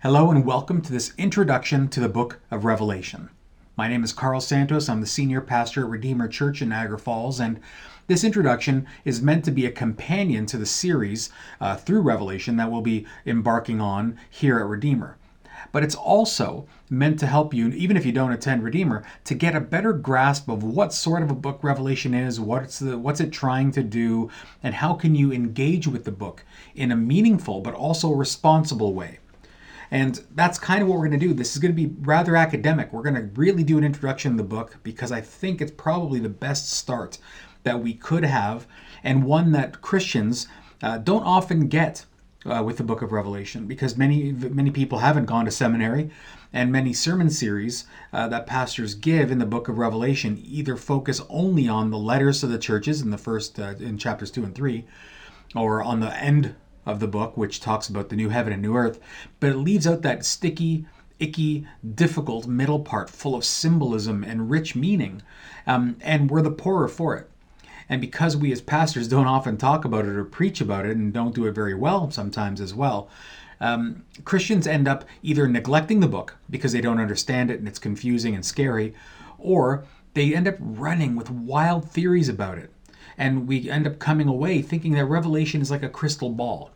Hello and welcome to this introduction to the book of Revelation. My name is Carl Santos. I'm the senior pastor at Redeemer Church in Niagara Falls, and this introduction is meant to be a companion to the series uh, through Revelation that we'll be embarking on here at Redeemer. But it's also meant to help you, even if you don't attend Redeemer, to get a better grasp of what sort of a book Revelation is, what's the what's it trying to do, and how can you engage with the book in a meaningful but also responsible way. And that's kind of what we're going to do. This is going to be rather academic. We're going to really do an introduction to the book because I think it's probably the best start that we could have, and one that Christians uh, don't often get uh, with the book of Revelation because many many people haven't gone to seminary, and many sermon series uh, that pastors give in the book of Revelation either focus only on the letters to the churches in the first uh, in chapters two and three, or on the end of the book, which talks about the new heaven and new earth, but it leaves out that sticky, icky, difficult middle part full of symbolism and rich meaning, um, and we're the poorer for it. And because we as pastors don't often talk about it or preach about it and don't do it very well sometimes as well, um, Christians end up either neglecting the book because they don't understand it and it's confusing and scary, or they end up running with wild theories about it. And we end up coming away thinking that Revelation is like a crystal ball.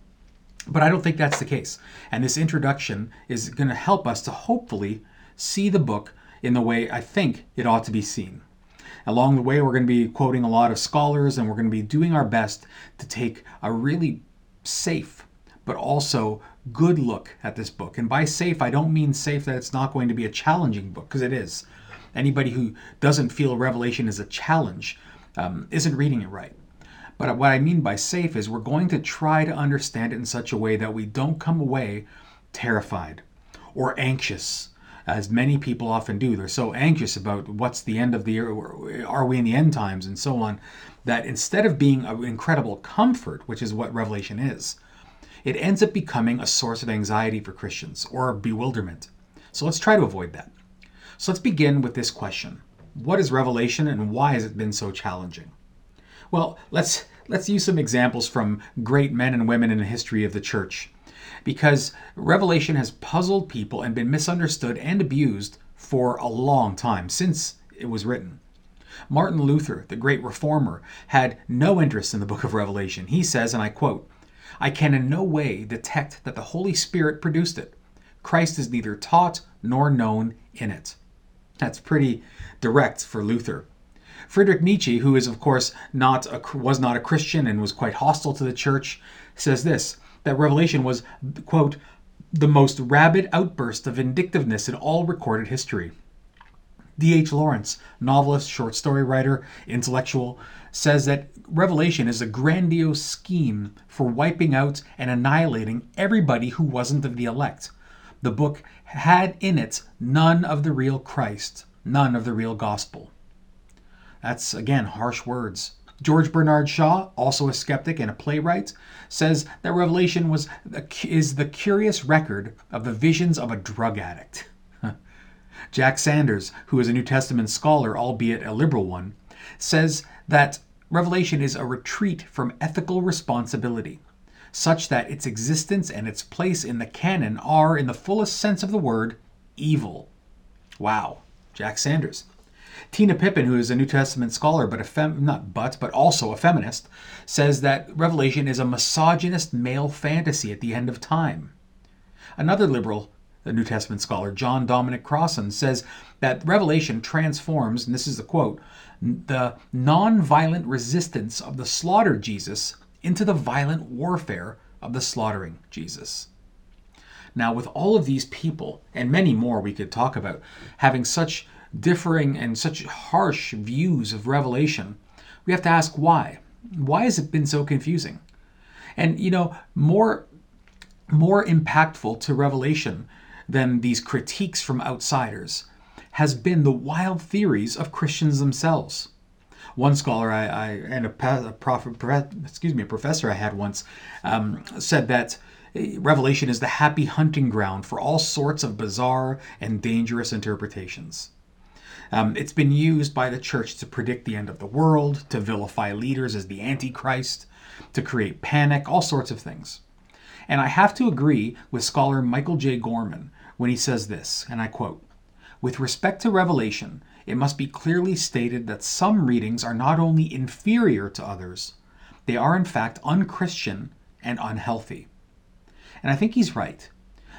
But I don't think that's the case. And this introduction is going to help us to hopefully see the book in the way I think it ought to be seen. Along the way, we're going to be quoting a lot of scholars and we're going to be doing our best to take a really safe but also good look at this book. And by safe, I don't mean safe that it's not going to be a challenging book, because it is. Anybody who doesn't feel Revelation is a challenge um, isn't reading it right. But what I mean by safe is we're going to try to understand it in such a way that we don't come away terrified or anxious, as many people often do. They're so anxious about what's the end of the year, are we in the end times, and so on, that instead of being an incredible comfort, which is what Revelation is, it ends up becoming a source of anxiety for Christians or bewilderment. So let's try to avoid that. So let's begin with this question What is Revelation and why has it been so challenging? Well, let's let's use some examples from great men and women in the history of the church. Because Revelation has puzzled people and been misunderstood and abused for a long time since it was written. Martin Luther, the great reformer, had no interest in the book of Revelation. He says, and I quote, I can in no way detect that the Holy Spirit produced it. Christ is neither taught nor known in it. That's pretty direct for Luther. Friedrich Nietzsche, who is of course not a, was not a Christian and was quite hostile to the church, says this that Revelation was quote the most rabid outburst of vindictiveness in all recorded history. D.H. Lawrence, novelist, short story writer, intellectual, says that Revelation is a grandiose scheme for wiping out and annihilating everybody who wasn't of the elect. The book had in it none of the real Christ, none of the real gospel. That's, again, harsh words. George Bernard Shaw, also a skeptic and a playwright, says that Revelation was is the curious record of the visions of a drug addict. Jack Sanders, who is a New Testament scholar, albeit a liberal one, says that Revelation is a retreat from ethical responsibility, such that its existence and its place in the canon are, in the fullest sense of the word, evil. Wow, Jack Sanders. Tina Pippin, who is a New Testament scholar, but a fem- not but, but also a feminist, says that Revelation is a misogynist male fantasy at the end of time. Another liberal the New Testament scholar, John Dominic Crossan, says that Revelation transforms, and this is the quote, the non-violent resistance of the slaughtered Jesus into the violent warfare of the slaughtering Jesus. Now, with all of these people, and many more we could talk about, having such differing and such harsh views of Revelation, we have to ask why. Why has it been so confusing? And you know, more more impactful to Revelation than these critiques from outsiders has been the wild theories of Christians themselves. One scholar I, I and a, prof, excuse me, a professor I had once um, said that eh, Revelation is the happy hunting ground for all sorts of bizarre and dangerous interpretations. Um, it's been used by the church to predict the end of the world, to vilify leaders as the Antichrist, to create panic, all sorts of things. And I have to agree with scholar Michael J. Gorman when he says this, and I quote With respect to Revelation, it must be clearly stated that some readings are not only inferior to others, they are in fact unchristian and unhealthy. And I think he's right.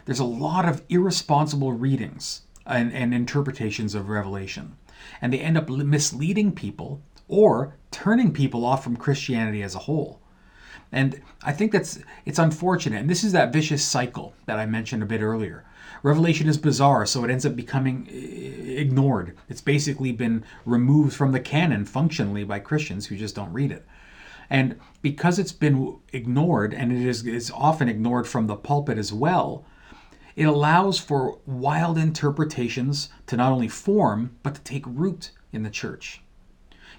There's a lot of irresponsible readings and, and interpretations of Revelation, and they end up misleading people or turning people off from Christianity as a whole. And I think that's it's unfortunate. And this is that vicious cycle that I mentioned a bit earlier. Revelation is bizarre, so it ends up becoming ignored. It's basically been removed from the canon functionally by Christians who just don't read it. And because it's been ignored, and it is, is often ignored from the pulpit as well, it allows for wild interpretations to not only form, but to take root in the church.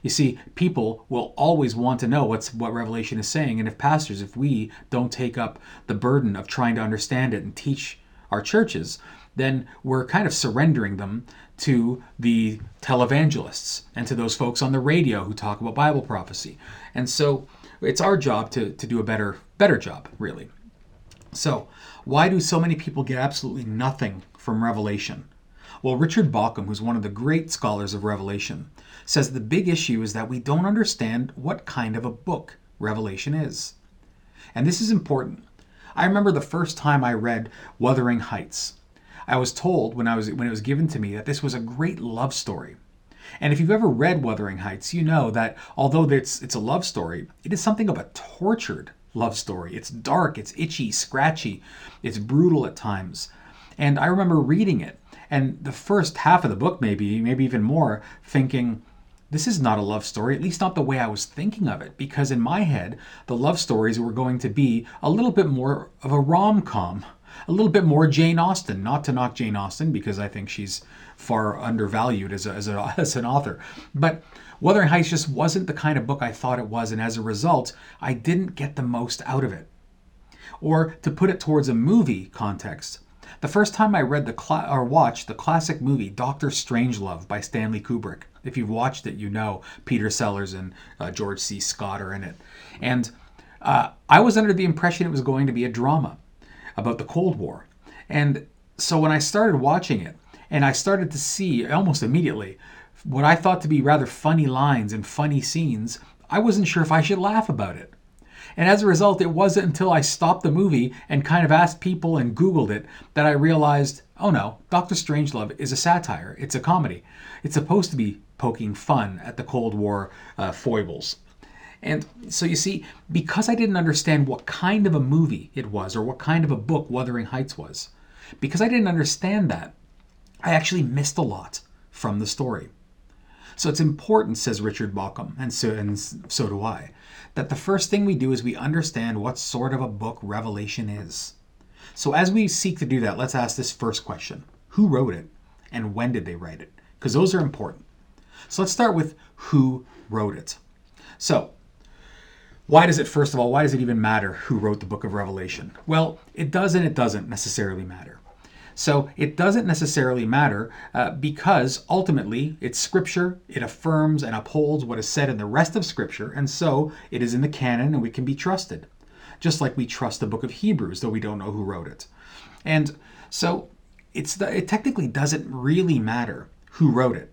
You see, people will always want to know what's what Revelation is saying, and if pastors, if we don't take up the burden of trying to understand it and teach our churches, then we're kind of surrendering them to the televangelists and to those folks on the radio who talk about Bible prophecy. And so it's our job to, to do a better better job, really. So, why do so many people get absolutely nothing from Revelation? Well, Richard Bauckham, who's one of the great scholars of Revelation, says the big issue is that we don't understand what kind of a book Revelation is. And this is important. I remember the first time I read Wuthering Heights. I was told when I was when it was given to me that this was a great love story. And if you've ever read Wuthering Heights, you know that although it's it's a love story, it is something of a tortured love story. It's dark, it's itchy, scratchy, it's brutal at times. And I remember reading it and the first half of the book maybe, maybe even more, thinking this is not a love story, at least not the way I was thinking of it, because in my head, the love stories were going to be a little bit more of a rom com, a little bit more Jane Austen. Not to knock Jane Austen, because I think she's far undervalued as, a, as, a, as an author. But Wuthering Heights just wasn't the kind of book I thought it was, and as a result, I didn't get the most out of it. Or to put it towards a movie context, the first time I read the cl- or watched the classic movie Doctor Strangelove by Stanley Kubrick, if you've watched it, you know Peter Sellers and uh, George C. Scott are in it. And uh, I was under the impression it was going to be a drama about the Cold War. And so when I started watching it, and I started to see almost immediately what I thought to be rather funny lines and funny scenes, I wasn't sure if I should laugh about it. And as a result, it wasn't until I stopped the movie and kind of asked people and Googled it that I realized oh no, Doctor Strangelove is a satire, it's a comedy. It's supposed to be poking fun at the Cold War uh, foibles. And so you see, because I didn't understand what kind of a movie it was or what kind of a book Wuthering Heights was, because I didn't understand that, I actually missed a lot from the story. So it's important, says Richard Bauckham, and so, and so do I, that the first thing we do is we understand what sort of a book Revelation is. So as we seek to do that, let's ask this first question Who wrote it and when did they write it? Because those are important. So let's start with who wrote it. So, why does it, first of all, why does it even matter who wrote the book of Revelation? Well, it does and it doesn't necessarily matter. So it doesn't necessarily matter uh, because ultimately it's scripture, it affirms and upholds what is said in the rest of scripture, and so it is in the canon and we can be trusted. Just like we trust the book of Hebrews, though we don't know who wrote it. And so it's the, it technically doesn't really matter who wrote it.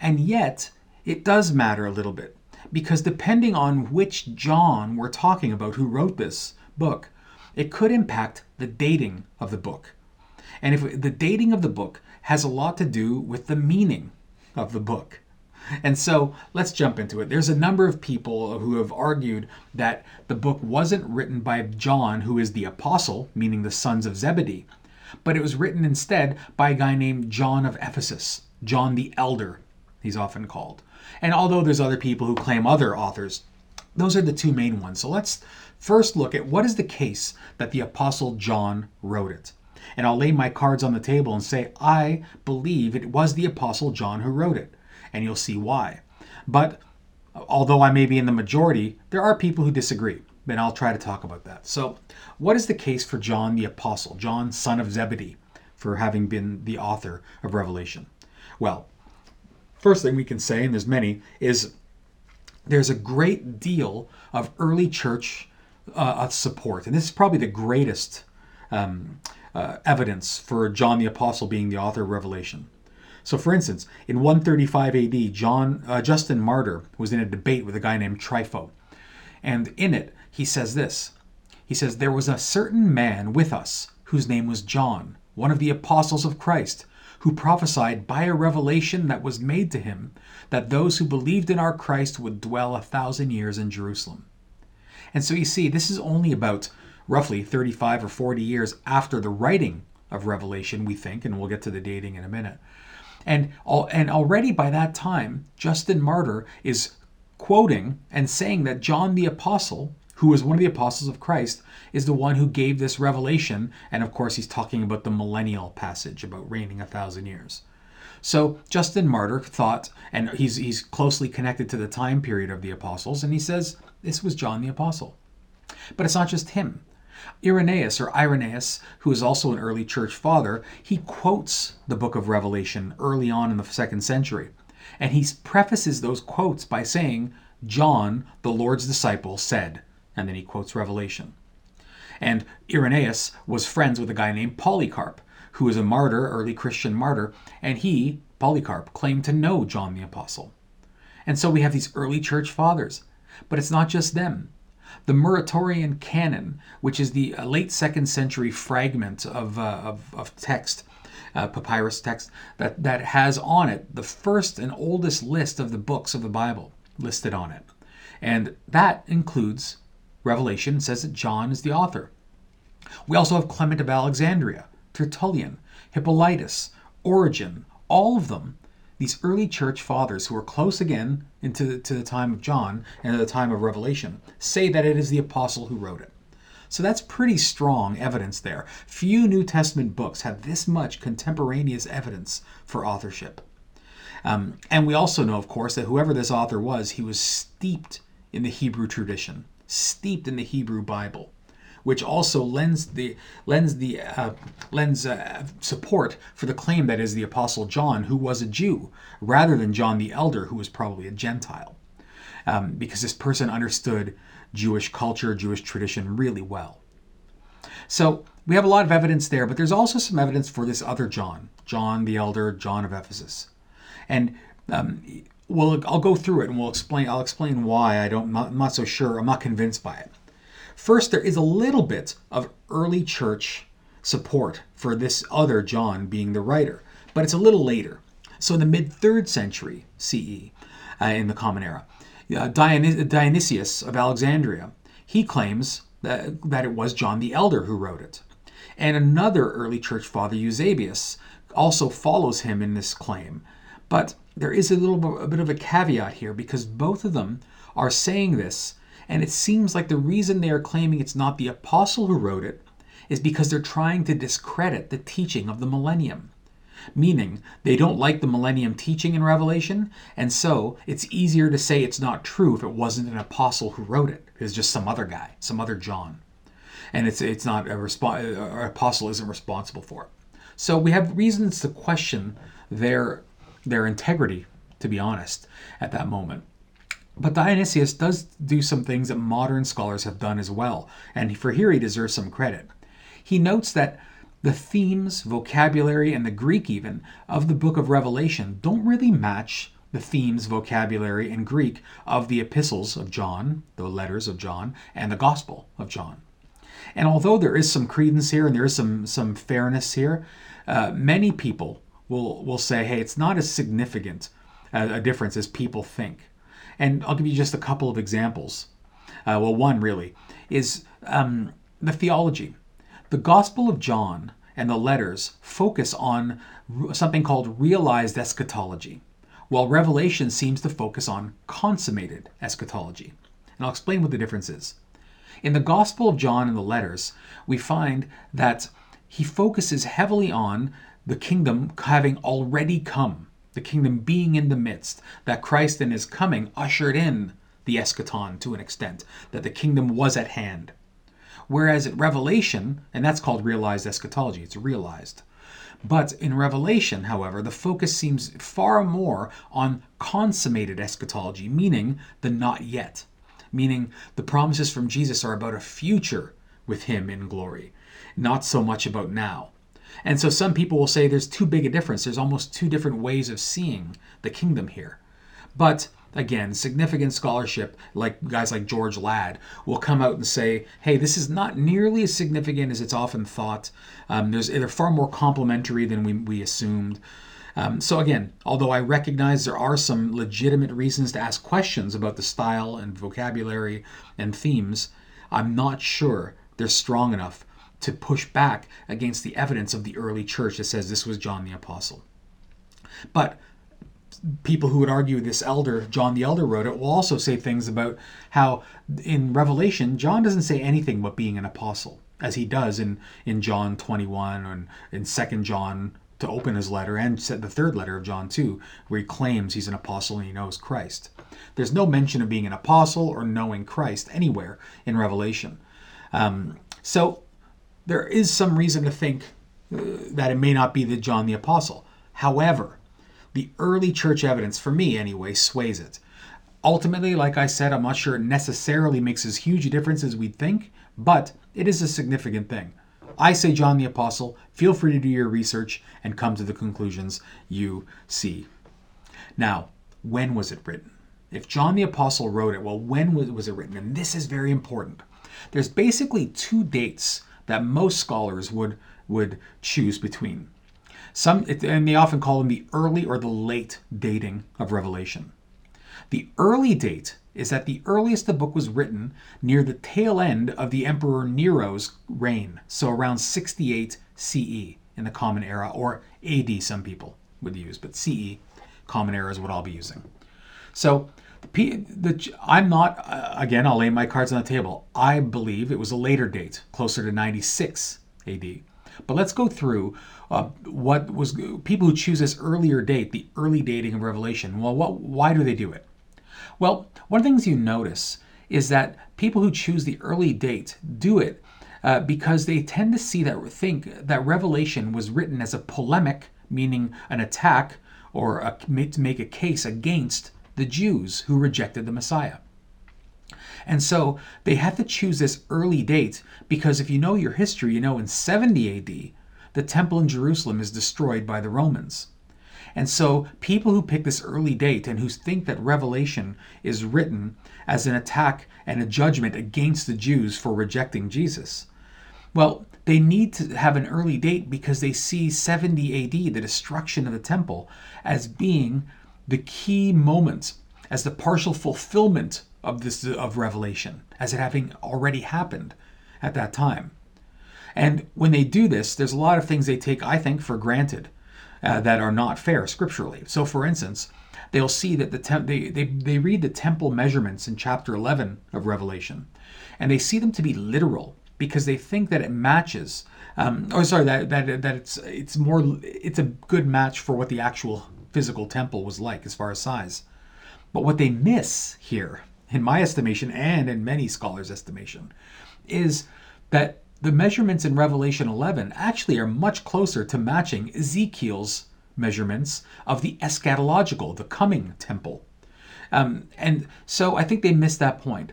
And yet, it does matter a little bit because depending on which John we're talking about who wrote this book, it could impact the dating of the book. And if the dating of the book has a lot to do with the meaning of the book. And so let's jump into it. There's a number of people who have argued that the book wasn't written by John, who is the apostle, meaning the sons of Zebedee, but it was written instead by a guy named John of Ephesus, John the Elder, he's often called. And although there's other people who claim other authors, those are the two main ones. So let's first look at what is the case that the apostle John wrote it. And I'll lay my cards on the table and say, I believe it was the apostle John who wrote it. And you'll see why. But although I may be in the majority, there are people who disagree. And I'll try to talk about that. So, what is the case for John the apostle, John, son of Zebedee, for having been the author of Revelation? Well, first thing we can say, and there's many, is there's a great deal of early church uh, support, and this is probably the greatest um, uh, evidence for John the Apostle being the author of Revelation. So, for instance, in 135 AD, John uh, Justin Martyr was in a debate with a guy named Trypho, and in it he says this. He says, There was a certain man with us whose name was John, one of the apostles of Christ, who prophesied by a revelation that was made to him that those who believed in our Christ would dwell a thousand years in Jerusalem. And so you see, this is only about roughly 35 or 40 years after the writing of Revelation, we think, and we'll get to the dating in a minute. And, and already by that time, Justin Martyr is quoting and saying that John the Apostle who was one of the apostles of Christ, is the one who gave this revelation. And of course, he's talking about the millennial passage about reigning a thousand years. So Justin Martyr thought, and he's, he's closely connected to the time period of the apostles, and he says this was John the Apostle. But it's not just him. Irenaeus or Irenaeus, who is also an early church father, he quotes the book of Revelation early on in the second century. And he prefaces those quotes by saying, John, the Lord's disciple, said, and then he quotes Revelation. And Irenaeus was friends with a guy named Polycarp, who was a martyr, early Christian martyr, and he, Polycarp, claimed to know John the Apostle. And so we have these early church fathers. But it's not just them. The Muratorian Canon, which is the uh, late second century fragment of, uh, of, of, text, uh, papyrus text, that, that has on it the first and oldest list of the books of the Bible listed on it. And that includes Revelation says that John is the author. We also have Clement of Alexandria, Tertullian, Hippolytus, Origen, all of them, these early church fathers who are close again into to the time of John and the time of Revelation, say that it is the apostle who wrote it. So that's pretty strong evidence there. Few New Testament books have this much contemporaneous evidence for authorship. Um, and we also know, of course, that whoever this author was, he was steeped in the Hebrew tradition steeped in the Hebrew Bible, which also lends the lends the uh, lends uh, support for the claim that is the Apostle John, who was a Jew, rather than John the Elder, who was probably a Gentile, um, because this person understood Jewish culture, Jewish tradition really well. So we have a lot of evidence there, but there's also some evidence for this other John, John the Elder, John of Ephesus, and um, well, I'll go through it and we'll explain. I'll explain why I don't. I'm not so sure. I'm not convinced by it. First, there is a little bit of early church support for this other John being the writer, but it's a little later. So, in the mid third century CE, uh, in the Common Era, uh, Dionysius of Alexandria he claims that, that it was John the Elder who wrote it, and another early church father Eusebius also follows him in this claim, but there is a little bit of a caveat here because both of them are saying this, and it seems like the reason they are claiming it's not the apostle who wrote it is because they're trying to discredit the teaching of the millennium. Meaning, they don't like the millennium teaching in Revelation, and so it's easier to say it's not true if it wasn't an apostle who wrote it. It's just some other guy, some other John. And it's, it's not a respo- or apostle isn't responsible for it. So we have reasons to question their their integrity, to be honest, at that moment. But Dionysius does do some things that modern scholars have done as well, and for here he deserves some credit. He notes that the themes, vocabulary, and the Greek even of the book of Revelation don't really match the themes, vocabulary, and Greek of the epistles of John, the letters of John, and the gospel of John. And although there is some credence here and there is some, some fairness here, uh, many people will will say, hey, it's not as significant a, a difference as people think. And I'll give you just a couple of examples. Uh, well, one really is um, the theology. The Gospel of John and the letters focus on something called realized eschatology, while Revelation seems to focus on consummated eschatology. And I'll explain what the difference is. In the Gospel of John and the letters, we find that he focuses heavily on the kingdom having already come, the kingdom being in the midst, that Christ in his coming ushered in the eschaton to an extent, that the kingdom was at hand. Whereas at Revelation, and that's called realized eschatology, it's realized. But in Revelation, however, the focus seems far more on consummated eschatology, meaning the not yet. meaning the promises from Jesus are about a future with him in glory, not so much about now. And so some people will say there's too big a difference. There's almost two different ways of seeing the kingdom here. But again, significant scholarship, like guys like George Ladd, will come out and say, hey, this is not nearly as significant as it's often thought. Um, they're far more complementary than we, we assumed. Um, so, again, although I recognize there are some legitimate reasons to ask questions about the style and vocabulary and themes, I'm not sure they're strong enough to push back against the evidence of the early church that says this was John the Apostle. But people who would argue this elder, John the Elder, wrote it, will also say things about how in Revelation, John doesn't say anything about being an apostle, as he does in, in John 21 and in 2 John to open his letter and the third letter of John 2, where he claims he's an apostle and he knows Christ. There's no mention of being an apostle or knowing Christ anywhere in Revelation. Um, so there is some reason to think uh, that it may not be the John the Apostle. However, the early church evidence, for me anyway, sways it. Ultimately, like I said, I'm not sure it necessarily makes as huge a difference as we'd think, but it is a significant thing. I say John the Apostle. Feel free to do your research and come to the conclusions you see. Now, when was it written? If John the Apostle wrote it, well, when was it written? And this is very important. There's basically two dates that most scholars would would choose between. Some and they often call them the early or the late dating of Revelation. The early date is that the earliest the book was written near the tail end of the Emperor Nero's reign, so around 68 CE in the Common Era, or AD, some people would use, but CE, Common Era is what I'll be using. So the, I'm not, uh, again, I'll lay my cards on the table. I believe it was a later date, closer to 96 AD. But let's go through uh, what was people who choose this earlier date, the early dating of Revelation. Well, what, why do they do it? Well, one of the things you notice is that people who choose the early date do it uh, because they tend to see that think that Revelation was written as a polemic, meaning an attack or a, to make a case against the Jews who rejected the Messiah. And so they had to choose this early date because if you know your history, you know in 70 AD, the temple in Jerusalem is destroyed by the Romans. And so people who pick this early date and who think that Revelation is written as an attack and a judgment against the Jews for rejecting Jesus, well, they need to have an early date because they see 70 AD, the destruction of the temple, as being the key moments as the partial fulfillment of this of revelation as it having already happened at that time. And when they do this there's a lot of things they take i think for granted uh, that are not fair scripturally. So for instance they'll see that the temp- they, they, they read the temple measurements in chapter 11 of revelation and they see them to be literal because they think that it matches um, or sorry that, that, that it's it's more it's a good match for what the actual physical temple was like as far as size. But what they miss here, in my estimation and in many scholars' estimation, is that the measurements in Revelation 11 actually are much closer to matching Ezekiel's measurements of the eschatological, the coming temple. Um, and so I think they missed that point.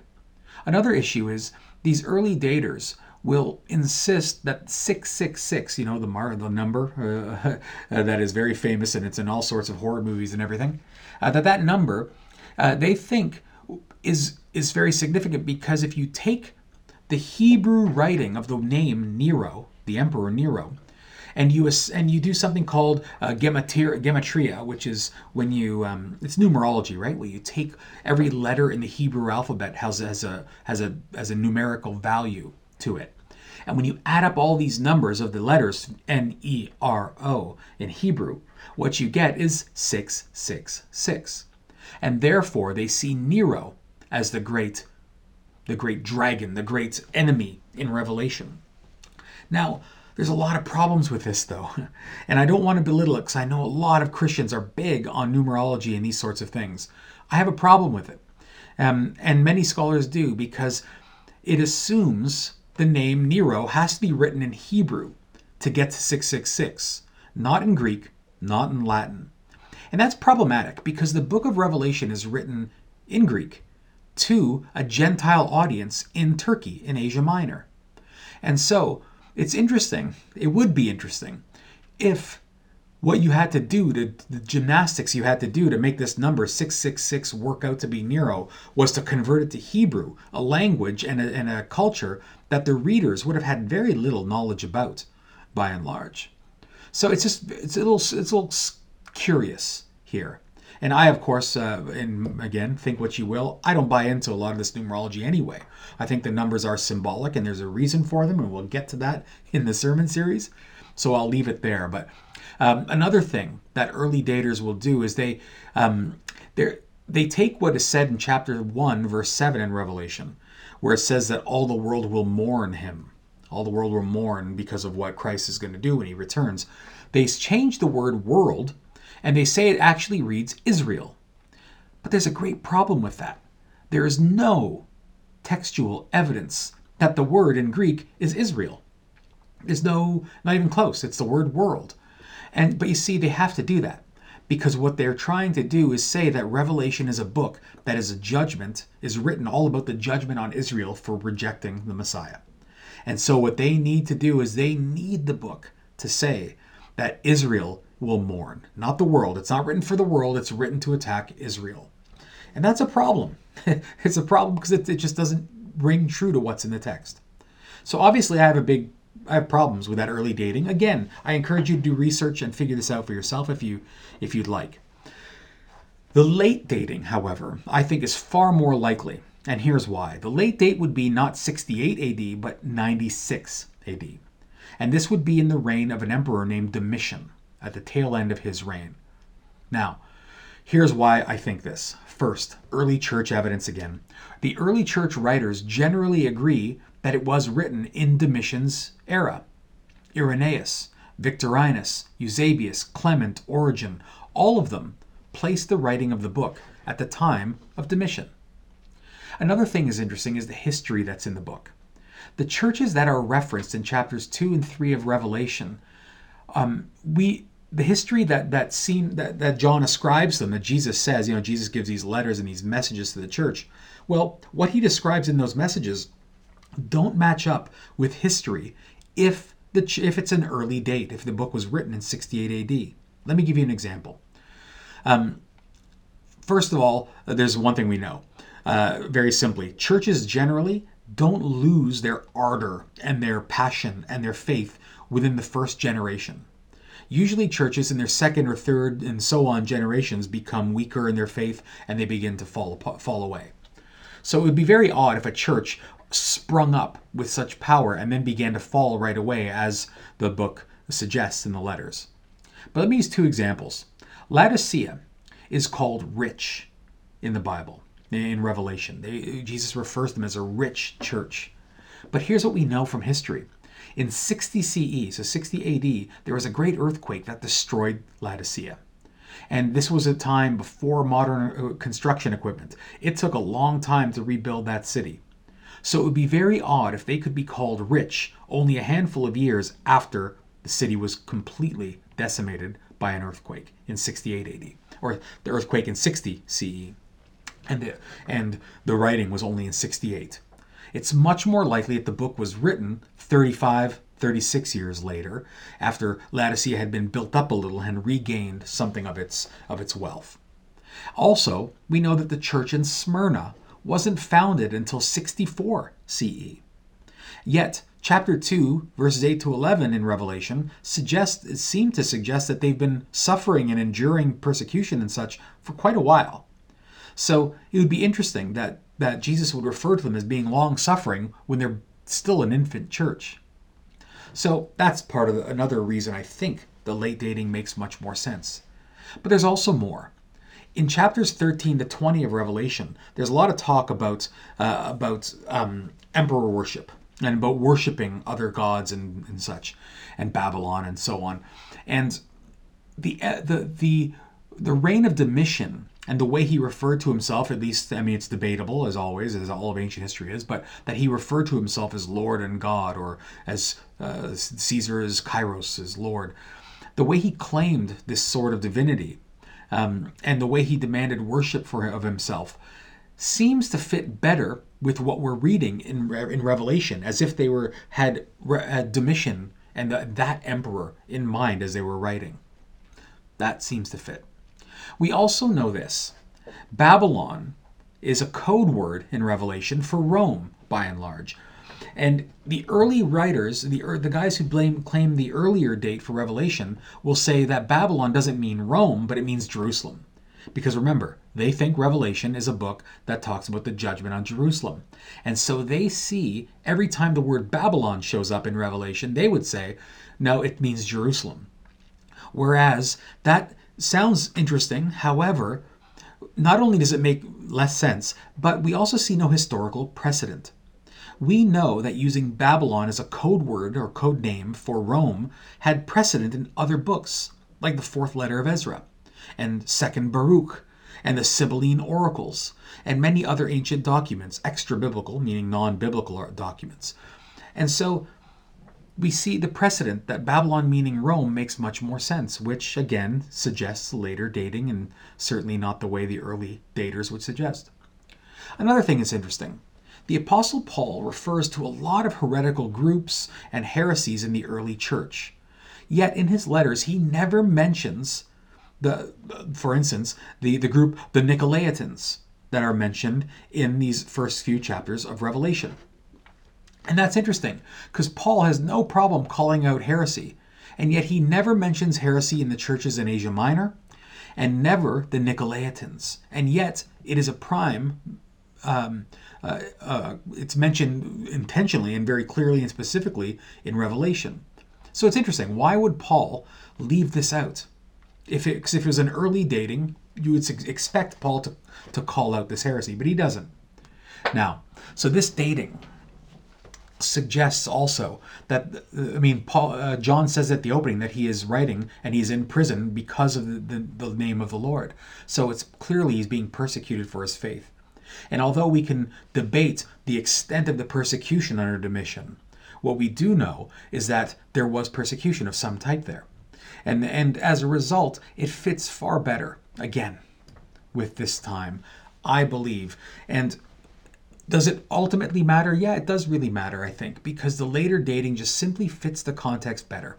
Another issue is these early daters will insist that 666, you know, the mar- the number uh, that is very famous and it's in all sorts of horror movies and everything, uh, that that number uh, they think is is very significant because if you take the Hebrew writing of the name Nero, the Emperor Nero, and you and you do something called uh, gematria, gematria, which is when you um, it's numerology, right? Where you take every letter in the Hebrew alphabet has has a has a has a numerical value to it. And when you add up all these numbers of the letters N E R O in Hebrew, what you get is 666. And therefore they see Nero as the great the great dragon, the great enemy in Revelation. Now, there's a lot of problems with this though. And I don't want to belittle it because I know a lot of Christians are big on numerology and these sorts of things. I have a problem with it. Um, and many scholars do because it assumes the name Nero has to be written in Hebrew to get to 666, not in Greek, not in Latin. And that's problematic because the book of Revelation is written in Greek, to a Gentile audience in Turkey, in Asia Minor. And so it's interesting, it would be interesting, if what you had to do the gymnastics you had to do to make this number 666 work out to be Nero was to convert it to Hebrew, a language and a, and a culture that the readers would have had very little knowledge about by and large. So it's just it's a little it's a little curious here. And I, of course, uh, and again, think what you will, I don't buy into a lot of this numerology anyway. I think the numbers are symbolic and there's a reason for them, and we'll get to that in the sermon series. So I'll leave it there. But um, another thing that early daters will do is they um, they take what is said in chapter 1, verse 7 in Revelation, where it says that all the world will mourn him. All the world will mourn because of what Christ is going to do when he returns. They change the word world and they say it actually reads Israel. But there's a great problem with that. There is no textual evidence that the word in Greek is Israel. There's no, not even close. It's the word world. And but you see, they have to do that because what they're trying to do is say that Revelation is a book that is a judgment, is written all about the judgment on Israel for rejecting the Messiah. And so what they need to do is they need the book to say that Israel will mourn, not the world. It's not written for the world, it's written to attack Israel. And that's a problem. it's a problem because it, it just doesn't ring true to what's in the text. So obviously, I have a big I have problems with that early dating. Again, I encourage you to do research and figure this out for yourself if you if you'd like. The late dating, however, I think is far more likely, and here's why. The late date would be not 68 AD but 96 AD. And this would be in the reign of an emperor named Domitian, at the tail end of his reign. Now, here's why I think this. First, early church evidence again. The early church writers generally agree that it was written in Domitian's era. Irenaeus, Victorinus, Eusebius, Clement, Origen, all of them placed the writing of the book at the time of Domitian. Another thing is interesting is the history that's in the book. The churches that are referenced in chapters 2 and 3 of Revelation, um, we the history that that seem that, that John ascribes them, that Jesus says, you know, Jesus gives these letters and these messages to the church. Well, what he describes in those messages don't match up with history if the if it's an early date, if the book was written in 68 AD. Let me give you an example. Um, first of all, there's one thing we know. Uh, very simply, churches generally don't lose their ardor and their passion and their faith within the first generation. Usually, churches in their second or third and so on generations become weaker in their faith and they begin to fall, fall away. So it would be very odd if a church sprung up with such power and then began to fall right away, as the book suggests in the letters. But let me use two examples. Laodicea is called rich in the Bible, in Revelation. They, Jesus refers to them as a rich church. But here's what we know from history. In 60 CE, so 60 AD, there was a great earthquake that destroyed Laodicea. And this was a time before modern uh, construction equipment. It took a long time to rebuild that city. So it would be very odd if they could be called rich only a handful of years after the city was completely decimated by an earthquake in 68 AD, or the earthquake in 60 CE, and the, and the writing was only in 68. It's much more likely that the book was written 35, 36 years later, after Laodicea had been built up a little and regained something of its, of its wealth. Also, we know that the church in Smyrna wasn't founded until 64 CE. Yet, chapter 2, verses 8 to 11 in Revelation suggest seem to suggest that they've been suffering and enduring persecution and such for quite a while. So, it would be interesting that that Jesus would refer to them as being long suffering when they're still an infant church. So, that's part of the, another reason I think the late dating makes much more sense. But there's also more in chapters 13 to 20 of Revelation, there's a lot of talk about uh, about um, emperor worship and about worshiping other gods and, and such, and Babylon and so on, and the uh, the the the reign of Domitian and the way he referred to himself, at least, I mean, it's debatable as always, as all of ancient history is, but that he referred to himself as Lord and God, or as uh, Caesar as Kyrios, as Lord. The way he claimed this sort of divinity um, and the way he demanded worship for of himself seems to fit better with what we're reading in, in Revelation, as if they were had, Domitian and the, that emperor in mind as they were writing. That seems to fit. We also know this Babylon is a code word in Revelation for Rome, by and large. And the early writers, the, the guys who blame, claim the earlier date for Revelation, will say that Babylon doesn't mean Rome, but it means Jerusalem. Because remember, they think Revelation is a book that talks about the judgment on Jerusalem. And so they see every time the word Babylon shows up in Revelation, they would say, no, it means Jerusalem. Whereas that sounds interesting. However, not only does it make less sense, but we also see no historical precedent. We know that using Babylon as a code word or code name for Rome had precedent in other books, like the fourth letter of Ezra and second Baruch and the Sibylline oracles and many other ancient documents, extra biblical, meaning non biblical documents. And so we see the precedent that Babylon meaning Rome makes much more sense, which again suggests later dating and certainly not the way the early daters would suggest. Another thing is interesting. The Apostle Paul refers to a lot of heretical groups and heresies in the early church. Yet in his letters, he never mentions the, for instance, the, the group, the Nicolaitans, that are mentioned in these first few chapters of Revelation. And that's interesting because Paul has no problem calling out heresy, and yet he never mentions heresy in the churches in Asia Minor and never the Nicolaitans. And yet it is a prime, um, uh, uh, it's mentioned intentionally and very clearly and specifically in Revelation. So it's interesting. Why would Paul leave this out? If it, if it was an early dating, you would expect Paul to, to call out this heresy, but he doesn't. Now, so this dating, suggests also that I mean Paul uh, John says at the opening that he is writing and he's in prison because of the, the, the name of the Lord. So it's clearly he's being persecuted for his faith. And although we can debate the extent of the persecution under Domitian, what we do know is that there was persecution of some type there. And and as a result, it fits far better again with this time, I believe. And does it ultimately matter? Yeah, it does really matter, I think, because the later dating just simply fits the context better.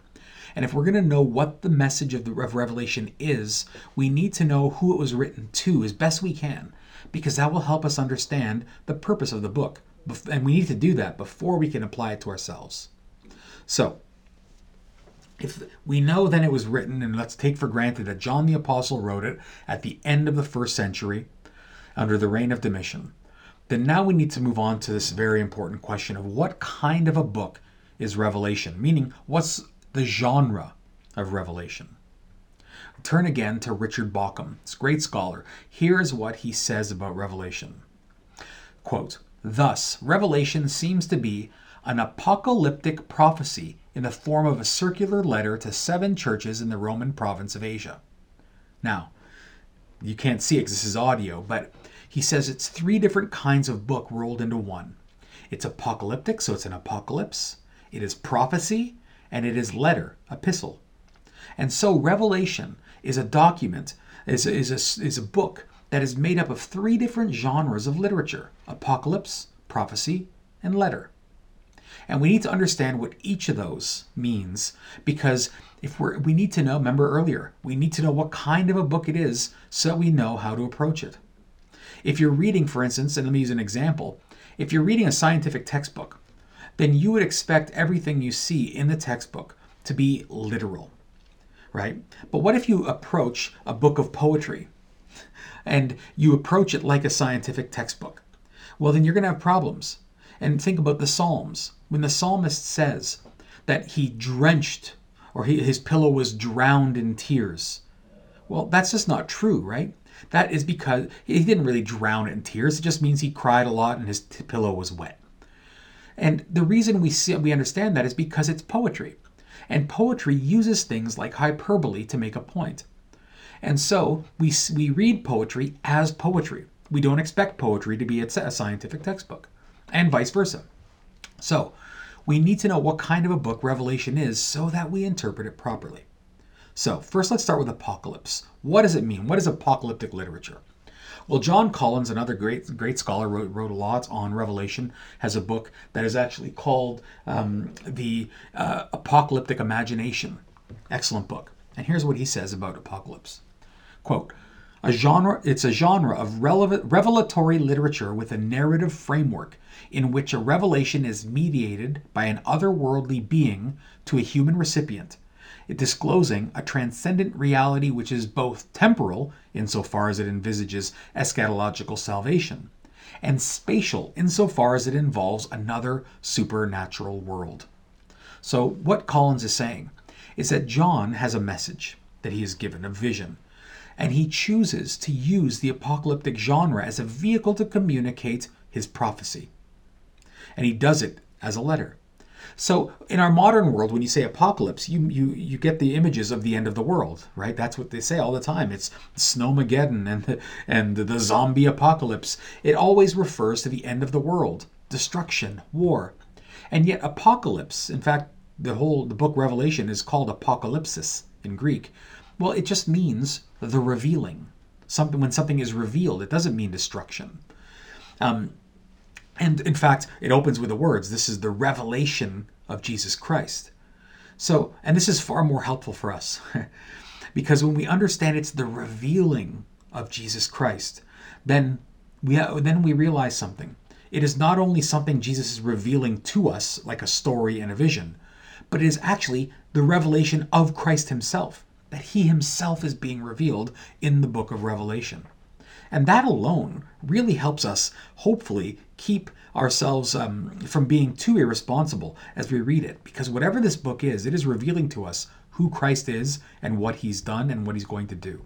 And if we're going to know what the message of the of Revelation is, we need to know who it was written to as best we can, because that will help us understand the purpose of the book. And we need to do that before we can apply it to ourselves. So, if we know then it was written, and let's take for granted that John the Apostle wrote it at the end of the first century under the reign of Domitian, then now we need to move on to this very important question of what kind of a book is Revelation, meaning what's the genre of Revelation. Turn again to Richard Bauckham, this great scholar. Here's what he says about Revelation. Quote, Thus, Revelation seems to be an apocalyptic prophecy in the form of a circular letter to seven churches in the Roman province of Asia. Now, you can't see it because this is audio, but he says it's three different kinds of book rolled into one. It's apocalyptic, so it's an apocalypse. It is prophecy, and it is letter, epistle. And so Revelation is a document, is, is, a, is a book that is made up of three different genres of literature apocalypse, prophecy, and letter. And we need to understand what each of those means because if we're we need to know, remember earlier, we need to know what kind of a book it is so we know how to approach it. If you're reading, for instance, and let me use an example, if you're reading a scientific textbook, then you would expect everything you see in the textbook to be literal, right? But what if you approach a book of poetry and you approach it like a scientific textbook? Well, then you're going to have problems. And think about the Psalms. When the psalmist says that he drenched or he, his pillow was drowned in tears, well, that's just not true, right? That is because he didn't really drown it in tears. It just means he cried a lot and his t- pillow was wet. And the reason we see, we understand that is because it's poetry. And poetry uses things like hyperbole to make a point. And so we, we read poetry as poetry. We don't expect poetry to be a scientific textbook, and vice versa. So we need to know what kind of a book Revelation is so that we interpret it properly. So, first let's start with apocalypse. What does it mean? What is apocalyptic literature? Well, John Collins, another great great scholar, wrote, wrote a lot on Revelation. Has a book that is actually called um, the uh, Apocalyptic Imagination. Excellent book. And here's what he says about apocalypse. Quote, a genre it's a genre of relevant, revelatory literature with a narrative framework in which a revelation is mediated by an otherworldly being to a human recipient disclosing a transcendent reality which is both temporal, insofar as it envisages eschatological salvation, and spatial, insofar as it involves another supernatural world. So, what Collins is saying is that John has a message that he is given, a vision, and he chooses to use the apocalyptic genre as a vehicle to communicate his prophecy. And he does it as a letter. So in our modern world, when you say apocalypse, you you you get the images of the end of the world, right? That's what they say all the time. It's snowmageddon and the, and the zombie apocalypse. It always refers to the end of the world, destruction, war, and yet apocalypse. In fact, the whole the book Revelation is called apocalypsis in Greek. Well, it just means the revealing. Something when something is revealed, it doesn't mean destruction. Um, and in fact, it opens with the words this is the revelation of Jesus Christ. So, and this is far more helpful for us because when we understand it's the revealing of Jesus Christ, then we then we realize something. It is not only something Jesus is revealing to us like a story and a vision, but it is actually the revelation of Christ himself, that he himself is being revealed in the book of Revelation. And that alone really helps us, hopefully, keep ourselves um, from being too irresponsible as we read it. Because whatever this book is, it is revealing to us who Christ is and what he's done and what he's going to do.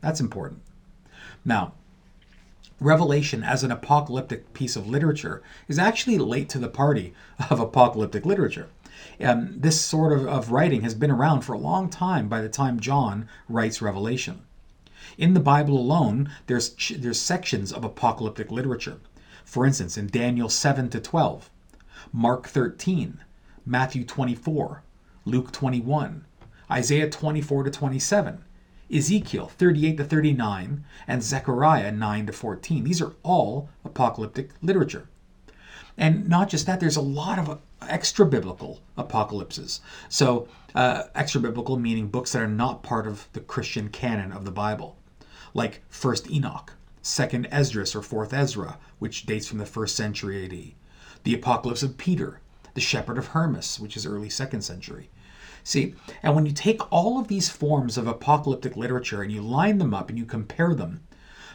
That's important. Now, Revelation as an apocalyptic piece of literature is actually late to the party of apocalyptic literature. Um, this sort of, of writing has been around for a long time by the time John writes Revelation. In the Bible alone, there's, there's sections of apocalyptic literature. For instance, in Daniel 7 to 12, Mark 13, Matthew 24, Luke 21, Isaiah 24 to 27, Ezekiel 38 to 39, and Zechariah 9 to 14. These are all apocalyptic literature. And not just that, there's a lot of extra biblical apocalypses. So, uh, extra biblical meaning books that are not part of the Christian canon of the Bible, like First Enoch, Second Esdras or Fourth Ezra, which dates from the first century AD, the Apocalypse of Peter, the Shepherd of Hermas, which is early second century. See, and when you take all of these forms of apocalyptic literature and you line them up and you compare them,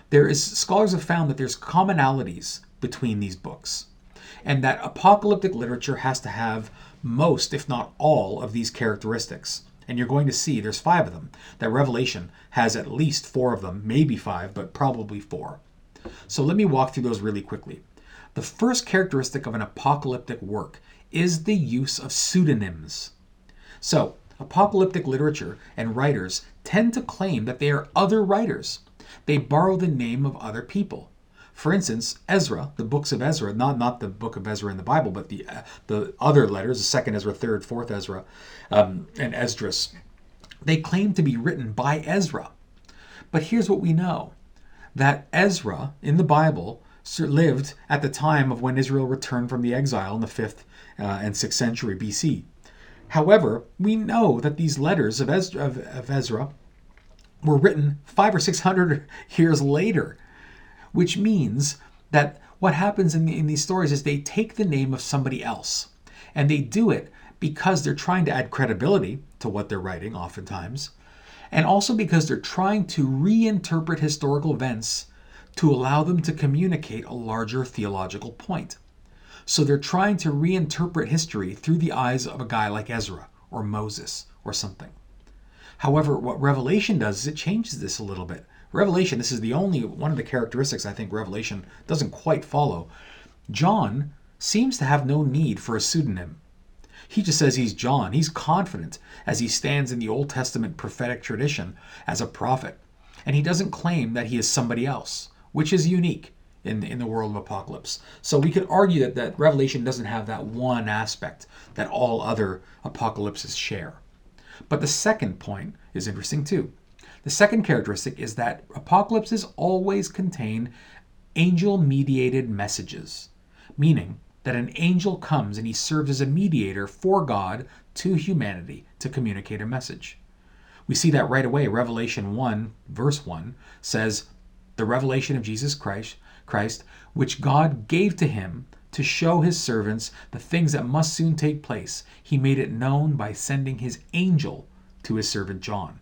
there is scholars have found that there's commonalities between these books, and that apocalyptic literature has to have most, if not all, of these characteristics. And you're going to see there's five of them. That Revelation has at least four of them, maybe five, but probably four. So let me walk through those really quickly. The first characteristic of an apocalyptic work is the use of pseudonyms. So, apocalyptic literature and writers tend to claim that they are other writers. They borrow the name of other people. For instance, Ezra, the books of Ezra, not, not the book of Ezra in the Bible, but the, uh, the other letters, the second Ezra, third, fourth Ezra, um, and Esdras, they claim to be written by Ezra. But here's what we know that Ezra in the Bible lived at the time of when Israel returned from the exile in the 5th uh, and 6th century BC. However, we know that these letters of Ezra, of, of Ezra were written five or six hundred years later which means that what happens in, the, in these stories is they take the name of somebody else and they do it because they're trying to add credibility to what they're writing, oftentimes, and also because they're trying to reinterpret historical events to allow them to communicate a larger theological point. So they're trying to reinterpret history through the eyes of a guy like Ezra or Moses or something. However, what Revelation does is it changes this a little bit. Revelation, this is the only one of the characteristics I think Revelation doesn't quite follow. John seems to have no need for a pseudonym. He just says he's John. He's confident as he stands in the Old Testament prophetic tradition as a prophet. And he doesn't claim that he is somebody else, which is unique in, in the world of apocalypse. So we could argue that, that Revelation doesn't have that one aspect that all other apocalypses share. But the second point is interesting too. The second characteristic is that apocalypses always contain angel mediated messages, meaning that an angel comes and he serves as a mediator for God to humanity to communicate a message. We see that right away. Revelation 1, verse 1 says, The revelation of Jesus Christ, Christ, which God gave to him to show his servants the things that must soon take place. He made it known by sending his angel to his servant John.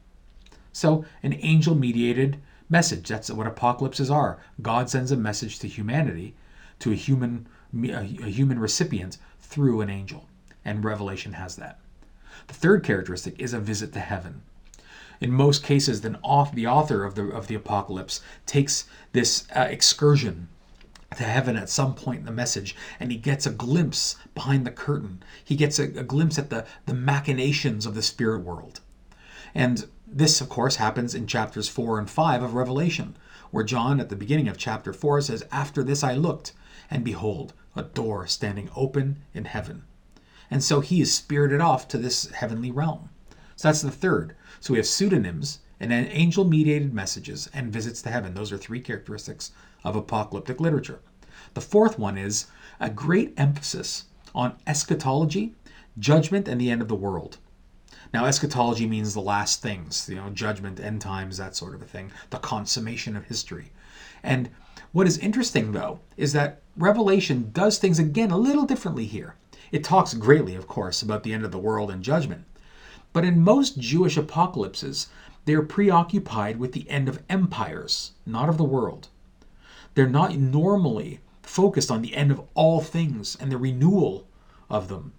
So, an angel mediated message. That's what apocalypses are. God sends a message to humanity, to a human a human recipient through an angel. And Revelation has that. The third characteristic is a visit to heaven. In most cases, the author of the of the apocalypse takes this uh, excursion to heaven at some point in the message and he gets a glimpse behind the curtain he gets a, a, glimpse at the, the machinations of the spirit world and this of course happens in chapters 4 and 5 of revelation where john at the beginning of chapter 4 says after this i looked and behold a door standing open in heaven and so he is spirited off to this heavenly realm so that's the third so we have pseudonyms and then angel mediated messages and visits to heaven. Those are three characteristics of apocalyptic literature. The fourth one is a great emphasis on eschatology, judgment, and the end of the world. Now, eschatology means the last things, you know, judgment, end times, that sort of a thing, the consummation of history. And what is interesting, though, is that Revelation does things again a little differently here. It talks greatly, of course, about the end of the world and judgment. But in most Jewish apocalypses, they are preoccupied with the end of empires, not of the world. They're not normally focused on the end of all things and the renewal of them.